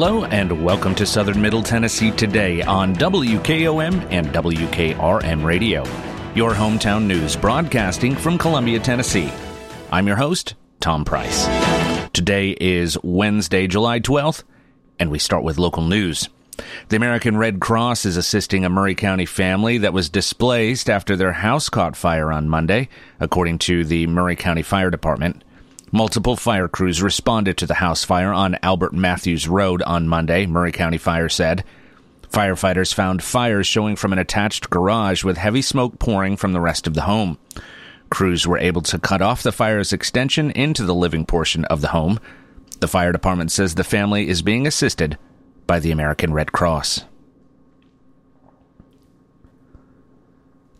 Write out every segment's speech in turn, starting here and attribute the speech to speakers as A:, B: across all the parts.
A: Hello and welcome to Southern Middle Tennessee today on WKOM and WKRM Radio, your hometown news broadcasting from Columbia, Tennessee. I'm your host, Tom Price. Today is Wednesday, July 12th, and we start with local news. The American Red Cross is assisting a Maury County family that was displaced after their house caught fire on Monday, according to the Maury County Fire Department. Multiple fire crews responded to the house fire on Albert Matthews Road on Monday, Maury County Fire said. Firefighters found fires showing from an attached garage with heavy smoke pouring from the rest of the home. Crews were able to cut off the fire's extension into the living portion of the home. The fire department says the family is being assisted by the American Red Cross.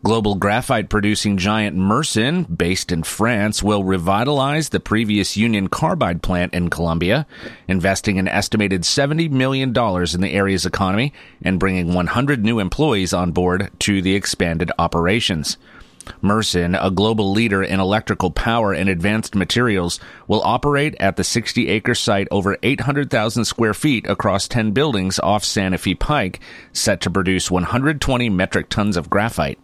A: Global graphite producing giant Mersen, based in France, will revitalize the previous Union Carbide plant in Columbia, investing an estimated $70 million in the area's economy and bringing 100 new employees on board to the expanded operations. Mersen, a global leader in electrical power and advanced materials, will operate at the 60 acre site over 800,000 square feet across 10 buildings off Santa Fe Pike, set to produce 120 metric tons of graphite.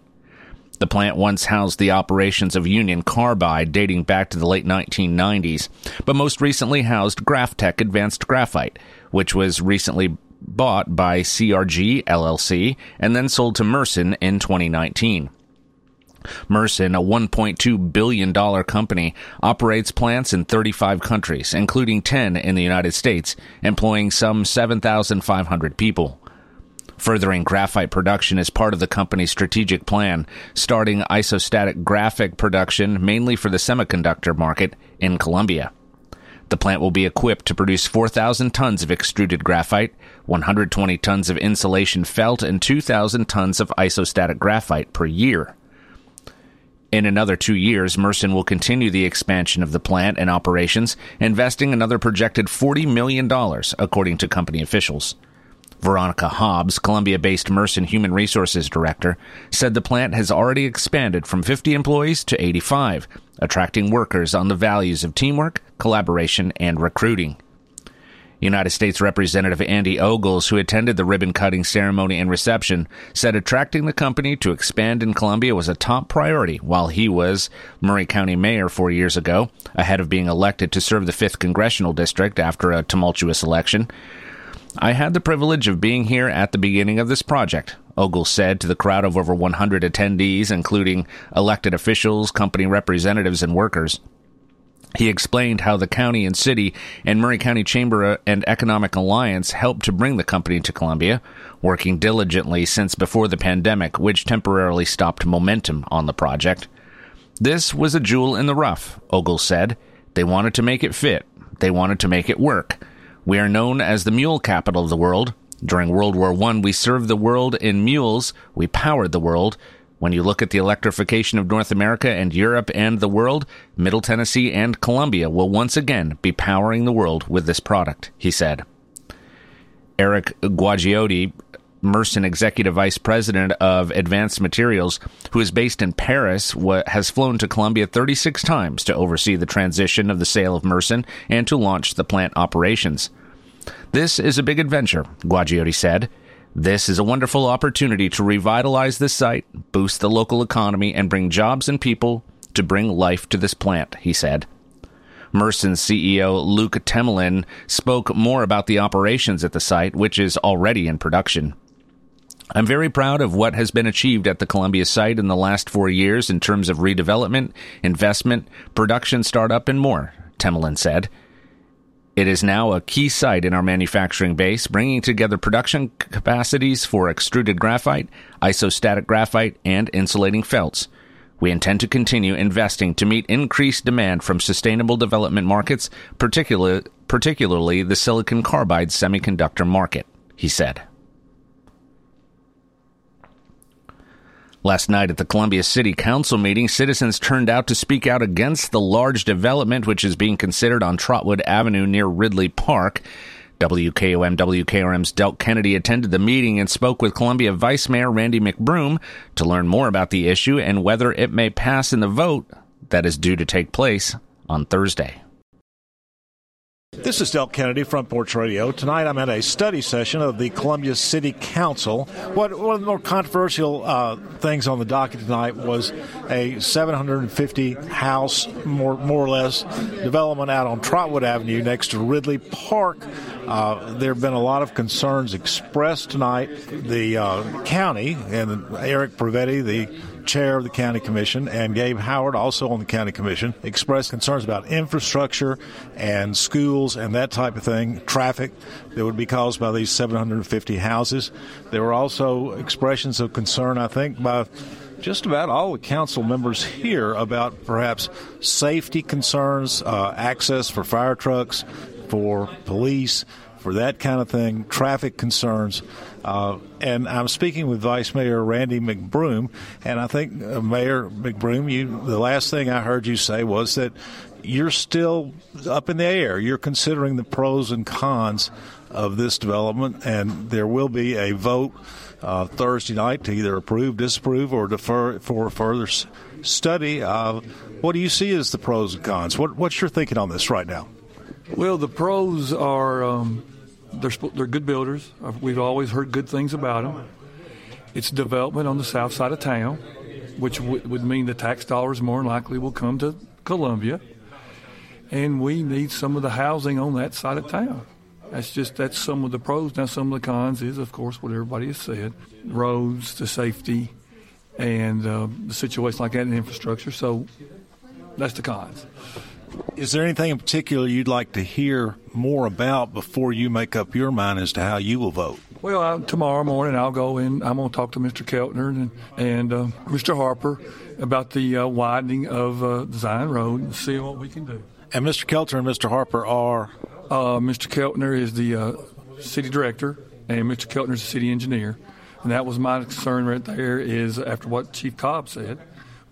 A: The plant once housed the operations of Union Carbide dating back to the late 1990s, but most recently housed GrafTech Advanced Graphite, which was recently bought by CRG LLC and then sold to Mersen in 2019. Mersen, a $1.2 billion company, operates plants in 35 countries, including 10 in the United States, employing some 7,500 people. Furthering graphite production is part of the company's strategic plan, starting isostatic graphite production mainly for the semiconductor market in Columbia. The plant will be equipped to produce 4,000 tons of extruded graphite, 120 tons of insulation felt, and 2,000 tons of isostatic graphite per year. In another two years, Mersen will continue the expansion of the plant and operations, investing another projected $40 million, according to company officials. Veronica Hobbs, Columbia based Mersen Human Resources Director, said the plant has already expanded from 50 employees to 85, attracting workers on the values of teamwork, collaboration, and recruiting. United States Representative Andy Ogles, who attended the ribbon cutting ceremony and reception, said attracting the company to expand in Columbia was a top priority while he was Maury County mayor four years ago, ahead of being elected to serve the 5th Congressional District after a tumultuous election. I had the privilege of being here at the beginning of this project, Ogle said to the crowd of over 100 attendees, including elected officials, company representatives, and workers. He explained how the county and city and Maury County Chamber and Economic Alliance helped to bring the company to Columbia, working diligently since before the pandemic, which temporarily stopped momentum on the project. This was a jewel in the rough, Ogle said. They wanted to make it fit. They wanted to make it work. We are known as the mule capital of the world. During World War I, we served the world in mules. We powered the world. When you look at the electrification of North America and Europe and the world, Middle Tennessee and Columbia will once again be powering the world with this product, he said. Eric Guajioty, Mersen Executive Vice President of Advanced Materials, who is based in Paris, has flown to Columbia 36 times to oversee the transition of the sale of Mersen and to launch the plant operations. This is a big adventure, Guajioty said. This is a wonderful opportunity to revitalize this site, boost the local economy, and bring jobs and people to bring life to this plant, he said. Mersen's CEO Luc Themelin spoke more about the operations at the site, which is already in production. I'm very proud of what has been achieved at the Columbia site in the last four years in terms of redevelopment, investment, production startup, and more, Themelin said. It is now a key site in our manufacturing base, bringing together production capacities for extruded graphite, isostatic graphite, and insulating felts. We intend to continue investing to meet increased demand from sustainable development markets, particular, particularly the silicon carbide semiconductor market, he said. Last night at the Columbia City Council meeting, citizens turned out to speak out against the large development which is being considered on Trotwood Avenue near Ridley Park. WKOM WKRM's Delk Kennedy attended the meeting and spoke with Columbia Vice Mayor Randy McBroom to learn more about the issue and whether it may pass in the vote that is due to take place on Thursday.
B: This is Del Kennedy, Front Porch Radio. Tonight I'm at a study session of the Columbia City Council. What, one of the more controversial uh, things on the docket tonight was a 750 house, more, more or less, development out on Trotwood Avenue next to Ridley Park. Uh, there have been a lot of concerns expressed tonight. The uh, county and Eric Previti, the chair of the county commission, and Gabe Howard, also on the county commission, expressed concerns about infrastructure and schools and that type of thing, traffic that would be caused by these 750 houses. There were also expressions of concern, I think, by just about all the council members here about perhaps safety concerns, uh, access for fire trucks, for police, for that kind of thing, traffic concerns. Uh, and I'm speaking with Vice Mayor Randy McBroom, and I think uh, Mayor McBroom, you the last thing I heard you say was that you're still up in the air. You're considering the pros and cons of this development, and there will be a vote uh, Thursday night to either approve, disapprove, or defer for further study. What do you see as the pros and cons? What, what's your thinking on this right now?
C: Well, the pros are um, they're they're good builders. We've always heard good things about them. It's development on the south side of town, which w- would mean the tax dollars more than likely will come to Columbia, and we need some of the housing on that side of town. That's just that's some of the pros. Now, some of the cons is, of course, what everybody has said: roads, the safety, and uh, the situation like that in infrastructure. So that's the cons.
B: Is there anything in particular you'd like to hear more about before you make up your mind as to how you will vote?
C: Well, I, tomorrow morning I'll go in. I'm going to talk to Mr. Keltner and, and uh, Mr. Harper about the uh, widening of uh, Zion Road and see what we can do.
B: And Mr. Keltner and Mr. Harper are?
C: Uh, Mr. Keltner is the uh, city director, and Mr. Keltner is the city engineer. And that was my concern right there. Is after what Chief Cobb said,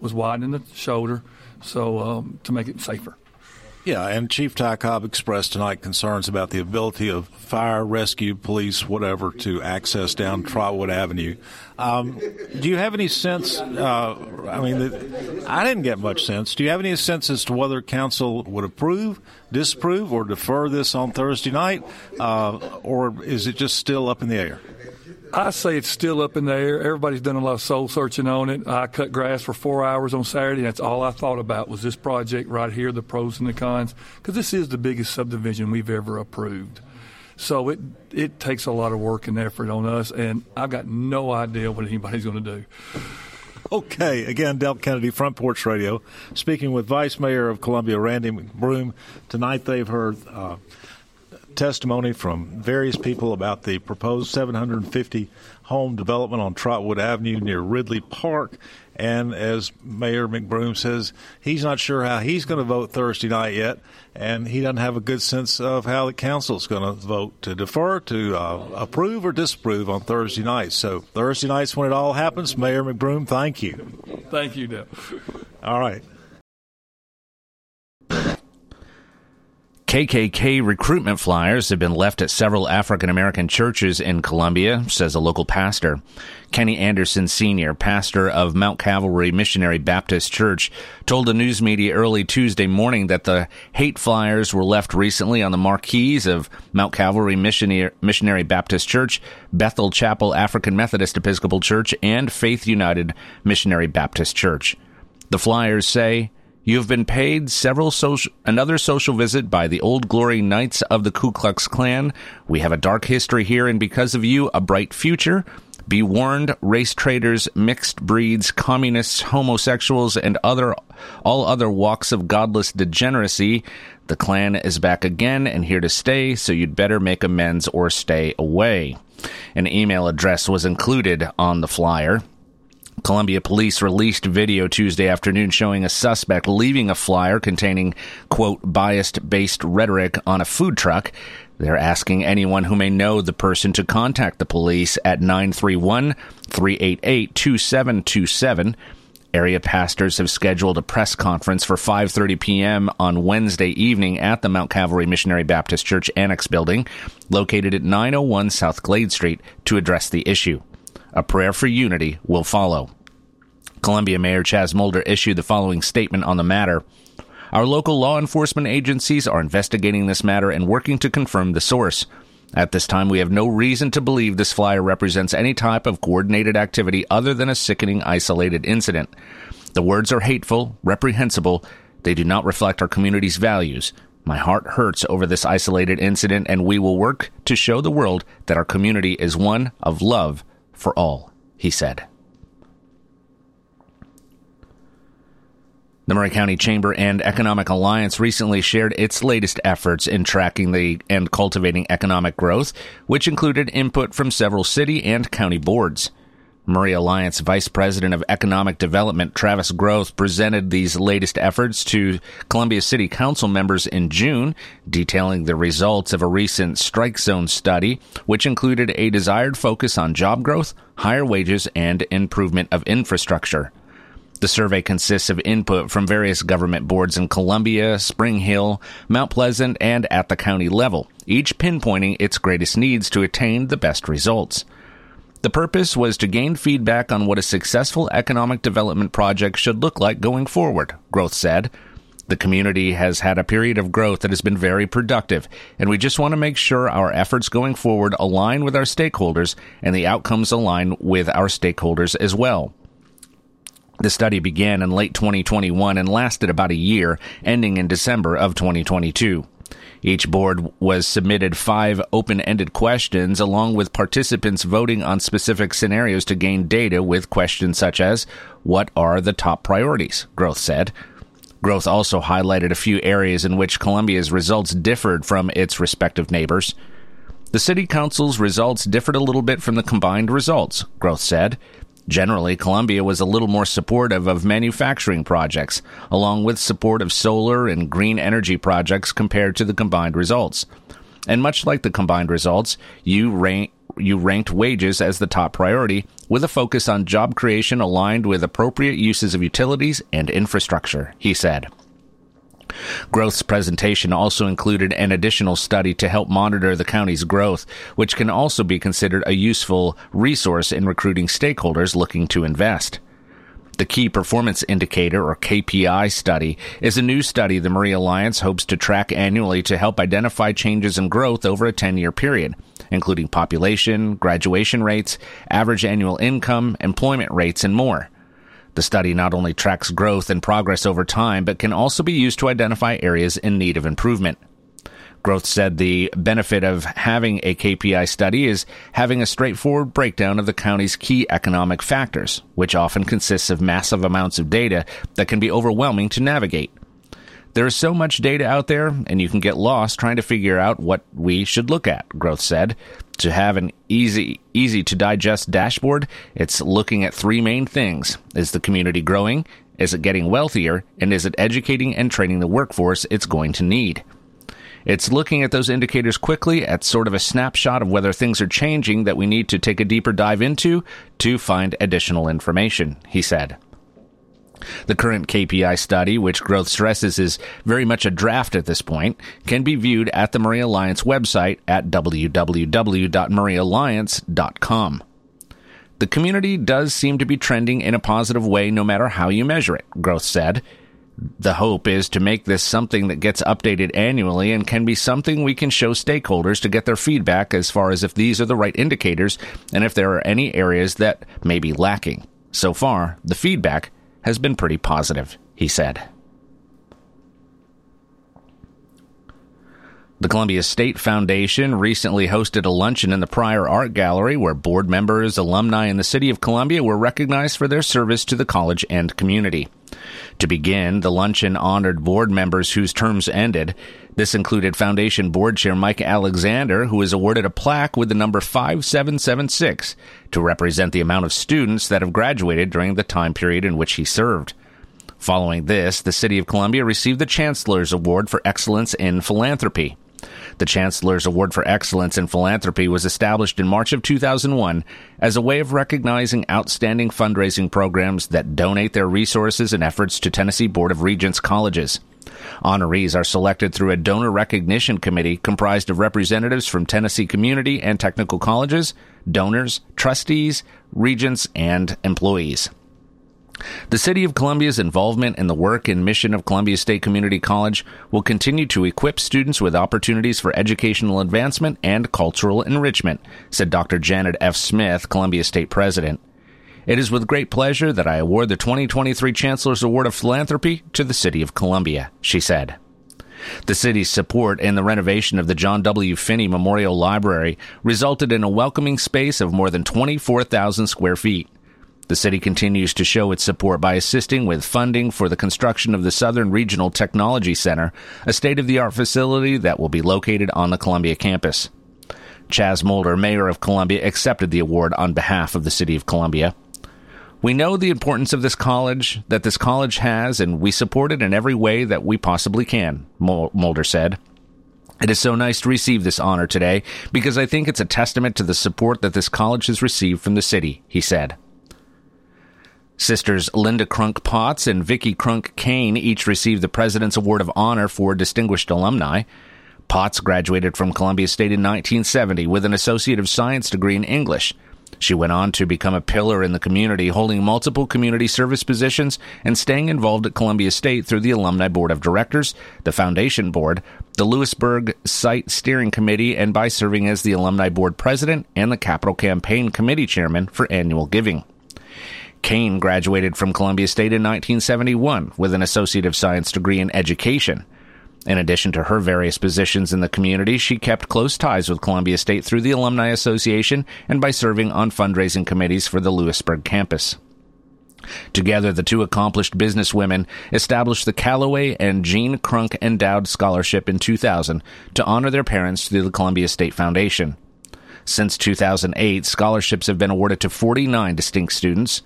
C: was widening the shoulder, so um, to make it safer.
B: Yeah, and Chief Ty Cobb expressed tonight concerns about the ability of fire, rescue, police, whatever, to access down Trotwood Avenue. Um, do you have any sense? Uh, I mean, the, I didn't get much sense. Do you have any sense as to whether council would approve, disapprove, or defer this on Thursday night, uh, or is it just still up in the air?
C: I say it's still up in the air. Everybody's done a lot of soul searching on it. I cut grass for four hours on Saturday. That's all I thought about was this project right here, the pros and the cons, because this is the biggest subdivision we've ever approved. So it it takes a lot of work and effort on us, and I've got no idea what anybody's going to do.
B: Okay, again, Del Kennedy, Front Porch Radio, speaking with Vice Mayor of Columbia, Randy McBroom. Tonight they've heard. Uh, testimony from various people about the proposed 750 home development on Trotwood Avenue near Ridley Park. And as Mayor McBroom says, he's not sure how he's going to vote Thursday night yet, and he doesn't have a good sense of how the council is going to vote to defer, to uh, approve, or disapprove on Thursday night. So Thursday night's when it all happens. Mayor McBroom, thank you.
C: Thank you, Deb.
B: All right.
A: KKK recruitment flyers have been left at several African American churches in Columbia, says a local pastor. Kenny Anderson Sr., pastor of Mount Calvary Missionary Baptist Church, told the news media early Tuesday morning that the hate flyers were left recently on the marquees of Mount Calvary Missionary Baptist Church, Bethel Chapel African Methodist Episcopal Church, and Faith United Missionary Baptist Church. The flyers say, you have been paid several social, another social visit by the Old Glory Knights of the Ku Klux Klan. We have a dark history here, and because of you, a bright future. Be warned, race traders, mixed breeds, communists, homosexuals, and other all other walks of godless degeneracy. The Klan is back again and here to stay, so you'd better make amends or stay away. An email address was included on the flyer. Columbia police released video Tuesday afternoon showing a suspect leaving a flyer containing, quote, biased based rhetoric on a food truck. They're asking anyone who may know the person to contact the police at 931 388 2727. Area pastors have scheduled a press conference for 5:30 p.m. on Wednesday evening at the Mount Calvary Missionary Baptist Church Annex building, located at 901 South Glade Street, to address the issue. A prayer for unity will follow. Columbia Mayor Chaz Molder issued the following statement on the matter. Our local law enforcement agencies are investigating this matter and working to confirm the source. At this time, we have no reason to believe this flyer represents any type of coordinated activity other than a sickening, isolated incident. The words are hateful, reprehensible. They do not reflect our community's values. My heart hurts over this isolated incident, and we will work to show the world that our community is one of love for all, he said. The Maury County Chamber and Economic Alliance recently shared its latest efforts in tracking the and cultivating economic growth, which included input from several city and county boards. Maury Alliance Vice President of Economic Development Travis Groth presented these latest efforts to Columbia City Council members in June, detailing the results of a recent strike zone study, which included a desired focus on job growth, higher wages, and improvement of infrastructure. The survey consists of input from various government boards in Columbia, Spring Hill, Mount Pleasant, and at the county level, each pinpointing its greatest needs to attain the best results. The purpose was to gain feedback on what a successful economic development project should look like going forward, Groth said. The community has had a period of growth that has been very productive, and we just want to make sure our efforts going forward align with our stakeholders and the outcomes align with our stakeholders as well. The study began in late 2021 and lasted about a year, ending in December of 2022. Each board was submitted five open ended questions, along with participants voting on specific scenarios to gain data with questions such as What are the top priorities? Groth said. Groth also highlighted a few areas in which Columbia's results differed from its respective neighbors. The city council's results differed a little bit from the combined results, Groth said. Generally, Columbia was a little more supportive of manufacturing projects, along with support of solar and green energy projects compared to the combined results. And much like the combined results, you rank you ranked wages as the top priority, with a focus on job creation aligned with appropriate uses of utilities and infrastructure, he said. Groth's presentation also included an additional study to help monitor the county's growth, which can also be considered a useful resource in recruiting stakeholders looking to invest. The Key Performance Indicator, or KPI study, is a new study the Maury Alliance hopes to track annually to help identify changes in growth over a 10 year period, including population, graduation rates, average annual income, employment rates, and more. The study not only tracks growth and progress over time, but can also be used to identify areas in need of improvement. Groth said the benefit of having a KPI study is having a straightforward breakdown of the county's key economic factors, which often consists of massive amounts of data that can be overwhelming to navigate. There is so much data out there, and you can get lost trying to figure out what we should look at, Groth said. To have an easy, easy to digest dashboard, it's looking at three main things. Is the community growing? Is it getting wealthier? And is it educating and training the workforce it's going to need? It's looking at those indicators quickly at sort of a snapshot of whether things are changing that we need to take a deeper dive into to find additional information, he said. The current KPI study, which Groth stresses is very much a draft at this point, can be viewed at the Maury Alliance website at www.mauryalliance.com. The community does seem to be trending in a positive way no matter how you measure it, Groth said. The hope is to make this something that gets updated annually and can be something we can show stakeholders to get their feedback as far as if these are the right indicators and if there are any areas that may be lacking. So far, the feedback has been pretty positive, he said. The Columbia State Foundation recently hosted a luncheon in the Pryor Art Gallery where board members, alumni, and the City of Columbia were recognized for their service to the college and community. To begin, the luncheon honored board members whose terms ended. This included Foundation Board Chair Mike Alexander, who was awarded a plaque with the number 5776 to represent the amount of students that have graduated during the time period in which he served. Following this, the City of Columbia received the Chancellor's Award for Excellence in Philanthropy. The Chancellor's Award for Excellence in Philanthropy was established in March of 2001 as a way of recognizing outstanding fundraising programs that donate their resources and efforts to Tennessee Board of Regents colleges. Honorees are selected through a donor recognition committee comprised of representatives from Tennessee community and technical colleges, donors, trustees, regents, and employees. The City of Columbia's involvement in the work and mission of Columbia State Community College will continue to equip students with opportunities for educational advancement and cultural enrichment, said Dr. Janet F. Smith, Columbia State President. It is with great pleasure that I award the 2023 Chancellor's Award of Philanthropy to the City of Columbia, she said. The city's support in the renovation of the John W. Finney Memorial Library resulted in a welcoming space of more than 24,000 square feet. The city continues to show its support by assisting with funding for the construction of the Southern Regional Technology Center, a state of the art facility that will be located on the Columbia campus. Chaz Molder, mayor of Columbia, accepted the award on behalf of the city of Columbia. We know the importance of this college, that this college has, and we support it in every way that we possibly can, Molder said. It is so nice to receive this honor today because I think it's a testament to the support that this college has received from the city, he said. Sisters Linda Crunk Potts and Vicki Crunk Kane each received the President's Award of Honor for Distinguished Alumni. Potts graduated from Columbia State in 1970 with an Associate of Science degree in English. She went on to become a pillar in the community, holding multiple community service positions and staying involved at Columbia State through the Alumni Board of Directors, the Foundation Board, the Lewisburg Site Steering Committee, and by serving as the Alumni Board President and the Capital Campaign Committee Chairman for annual giving. Kane graduated from Columbia State in 1971 with an Associate of Science degree in Education. In addition to her various positions in the community, she kept close ties with Columbia State through the Alumni Association and by serving on fundraising committees for the Lewisburg campus. Together, the two accomplished businesswomen established the Calloway and Jean Crunk Endowed Scholarship in 2000 to honor their parents through the Columbia State Foundation. Since 2008, scholarships have been awarded to 49 distinct students,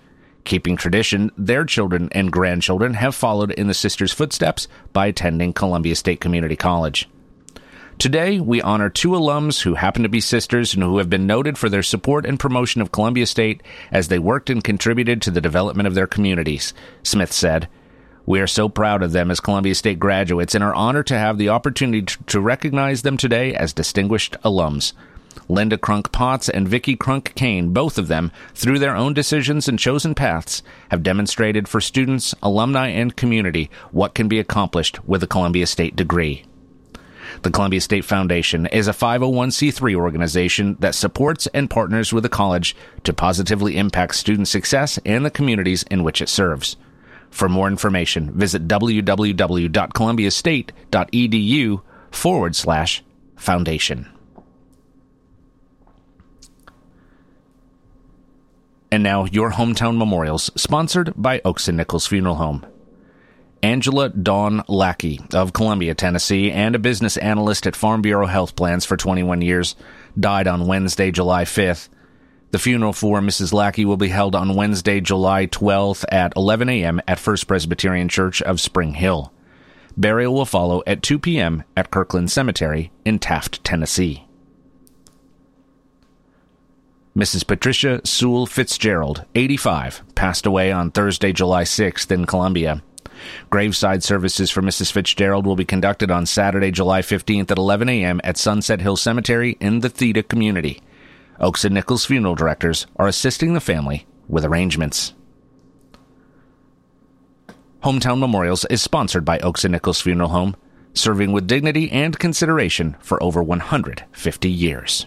A: Keeping tradition, their children and grandchildren have followed in the sisters' footsteps by attending Columbia State Community College. Today, we honor two alums who happen to be sisters and who have been noted for their support and promotion of Columbia State as they worked and contributed to the development of their communities, Smith said. We are so proud of them as Columbia State graduates and are honored to have the opportunity to recognize them today as distinguished alums. Linda Crunk Potts and Vicky Crunk Kane, both of them, through their own decisions and chosen paths, have demonstrated for students, alumni, and community what can be accomplished with a Columbia State degree. The Columbia State Foundation is a 501c3 organization that supports and partners with the college to positively impact student success and the communities in which it serves. For more information, visit www.columbiastate.edu forward slash foundation. And now, your hometown memorials, sponsored by Oakes and Nichols Funeral Home. Angela Dawn Lackey of Columbia, Tennessee, and a business analyst at Farm Bureau Health Plans for 21 years, died on Wednesday, July 5th. The funeral for Mrs. Lackey will be held on Wednesday, July 12th at 11 a.m. at First Presbyterian Church of Spring Hill. Burial will follow at 2 p.m. at Kirkland Cemetery in Taft, Tennessee. Mrs. Patricia Sewell Fitzgerald, 85, passed away on Thursday, July 6th in Columbia. Graveside services for Mrs. Fitzgerald will be conducted on Saturday, July 15th at 11 a.m. at Sunset Hill Cemetery in the Theta community. Oakes and Nichols funeral directors are assisting the family with arrangements. Hometown Memorials is sponsored by Oakes and Nichols Funeral Home, serving with dignity and consideration for over 150 years.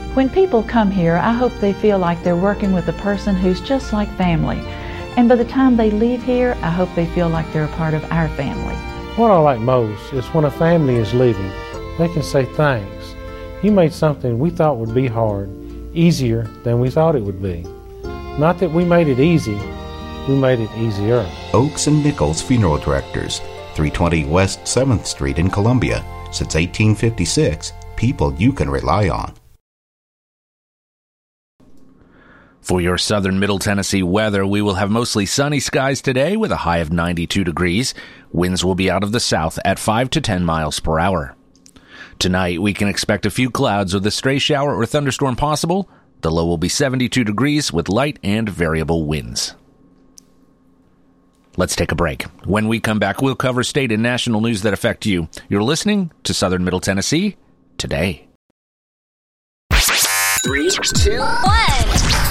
D: when people come here, I hope they feel like they're working with a person who's just like family. And by the time they leave here, I hope they feel like they're a part of our family.
E: What I like most is when a family is leaving, they can say thanks. You made something we thought would be hard easier than we thought it would be. Not that we made it easy, we made it easier.
F: Oakes and Nichols Funeral Directors, 320 West 7th Street in Columbia. Since 1856, people you can rely on.
A: For your southern Middle Tennessee weather, we will have mostly sunny skies today with a high of 92 degrees. Winds will be out of the south at 5 to 10 miles per hour. Tonight, we can expect a few clouds with a stray shower or thunderstorm possible. The low will be 72 degrees with light and variable winds. Let's take a break. When we come back, we'll cover state and national news that affect you. You're listening to Southern Middle Tennessee today.
G: Three, two, one.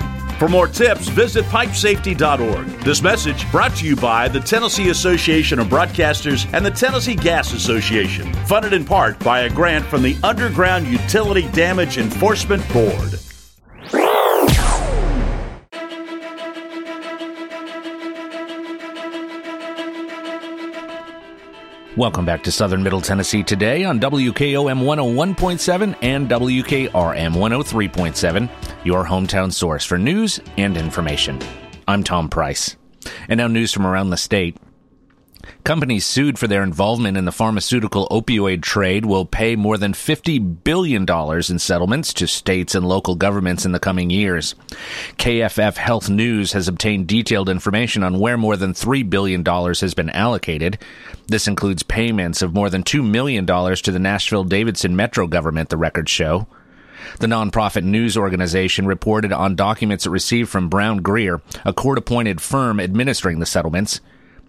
H: For more tips, visit pipesafety.org. This message brought to you by the Tennessee Association of Broadcasters and the Tennessee Gas Association, funded in part by a grant from the Underground Utility Damage Enforcement Board.
A: Welcome back to Southern Middle Tennessee today on WKOM 101.7 and WKRM 103.7, your hometown source for news and information. I'm Tom Price. And now news from around the state. Companies sued for their involvement in the pharmaceutical opioid trade will pay more than $50 billion in settlements to states and local governments in the coming years. KFF Health News has obtained detailed information on where more than $3 billion has been allocated. This includes payments of more than $2 million to the Nashville Davidson Metro government, the records show. The nonprofit news organization reported on documents it received from Brown Greer, a court appointed firm administering the settlements.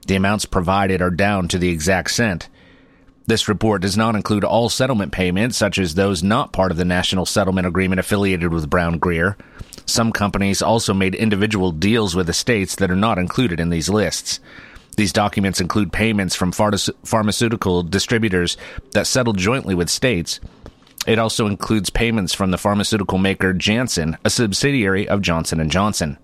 A: The amounts provided are down to the exact cent. This report does not include all settlement payments, such as those not part of the National Settlement Agreement affiliated with Brown Greer. Some companies also made individual deals with the states that are not included in these lists. These documents include payments from pharmaceutical distributors that settled jointly with states. It also includes payments from the pharmaceutical maker Janssen, a subsidiary of Johnson & Johnson.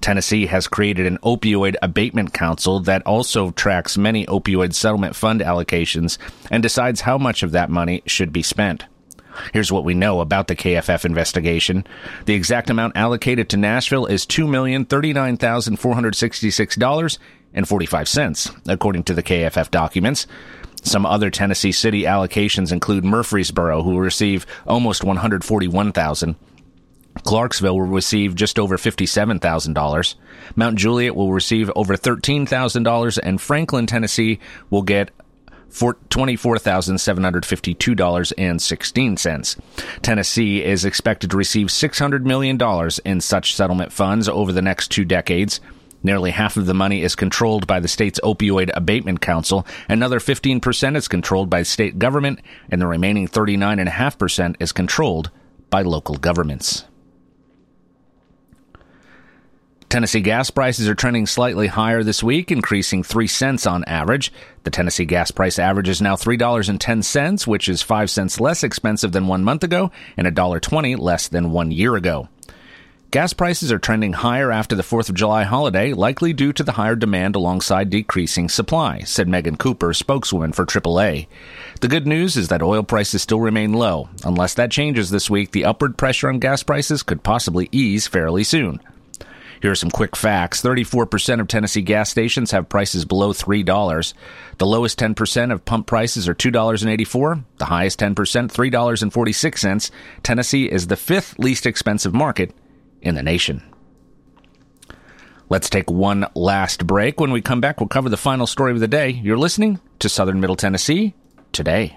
A: Tennessee has created an opioid abatement council that also tracks many opioid settlement fund allocations and decides how much of that money should be spent. Here's what we know about the KFF investigation. The exact amount allocated to Nashville is $2,039,466.45, according to the KFF documents. Some other Tennessee city allocations include Murfreesboro, who will receive almost 141,000. Clarksville will receive just over $57,000. Mount Juliet will receive over $13,000 and Franklin, Tennessee will get $24,752.16. Tennessee is expected to receive $600 million in such settlement funds over the next two decades. Nearly half of the money is controlled by the state's Opioid Abatement Council. Another 15% is controlled by state government, and the remaining 39.5% is controlled by local governments. Tennessee gas prices are trending slightly higher this week, increasing 3 cents on average. The Tennessee gas price average is now $3.10, which is 5 cents less expensive than one month ago and $1.20 less than one year ago. Gas prices are trending higher after the 4th of July holiday, likely due to the higher demand alongside decreasing supply, said Megan Cooper, spokeswoman for AAA. The good news is that oil prices still remain low. Unless that changes this week, the upward pressure on gas prices could possibly ease fairly soon. Here are some quick facts 34% of Tennessee gas stations have prices below $3. The lowest 10% of pump prices are $2.84. The highest 10%, $3.46. Tennessee is the fifth least expensive market in the nation. Let's take one last break. When we come back, we'll cover the final story of the day. You're listening to Southern Middle Tennessee today.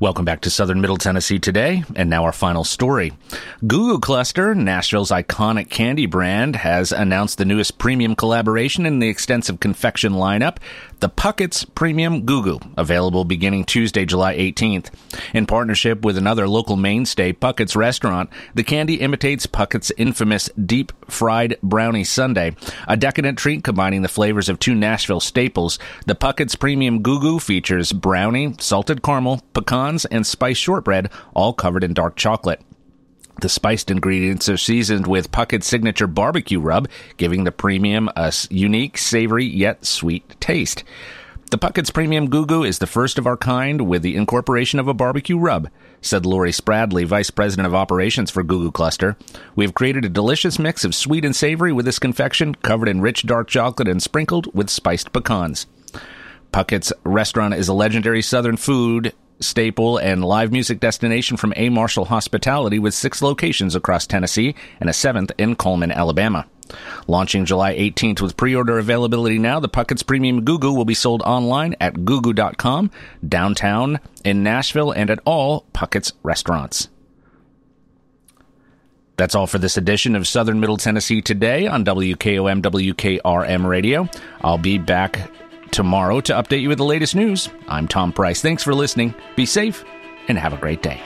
A: Welcome back to Southern Middle Tennessee today, and now our final story. Goo Goo Cluster, Nashville's iconic candy brand, has announced the newest premium collaboration in the extensive confection lineup, the Puckett's Premium Goo Goo, available beginning Tuesday, July 18th. In partnership with another local mainstay, Puckett's Restaurant, the candy imitates Puckett's infamous deep fried brownie sundae, a decadent treat combining the flavors of two Nashville staples. The Puckett's Premium Goo Goo features brownie, salted caramel, pecans, and spiced shortbread, all covered in dark chocolate. The spiced ingredients are seasoned with Puckett's signature barbecue rub, giving the premium a unique, savory, yet sweet taste. The Puckett's Premium Goo Goo is the first of our kind with the incorporation of a barbecue rub, said Lori Spradley, Vice President of Operations for Goo Goo Cluster. We have created a delicious mix of sweet and savory with this confection, covered in rich dark chocolate and sprinkled with spiced pecans. Puckett's restaurant is a legendary Southern food staple and live music destination from A. Marshall Hospitality with six locations across Tennessee and a seventh in Coleman, Alabama. Launching July 18th with pre-order availability now, the Puckett's Premium Goo will be sold online at googoo.com, downtown in Nashville, and at all Puckett's restaurants. That's all for this edition of Southern Middle Tennessee Today on WKOM WKRM Radio. I'll be back tomorrow to update you with the latest news. I'm Tom Price. Thanks for listening. Be safe and have a great day.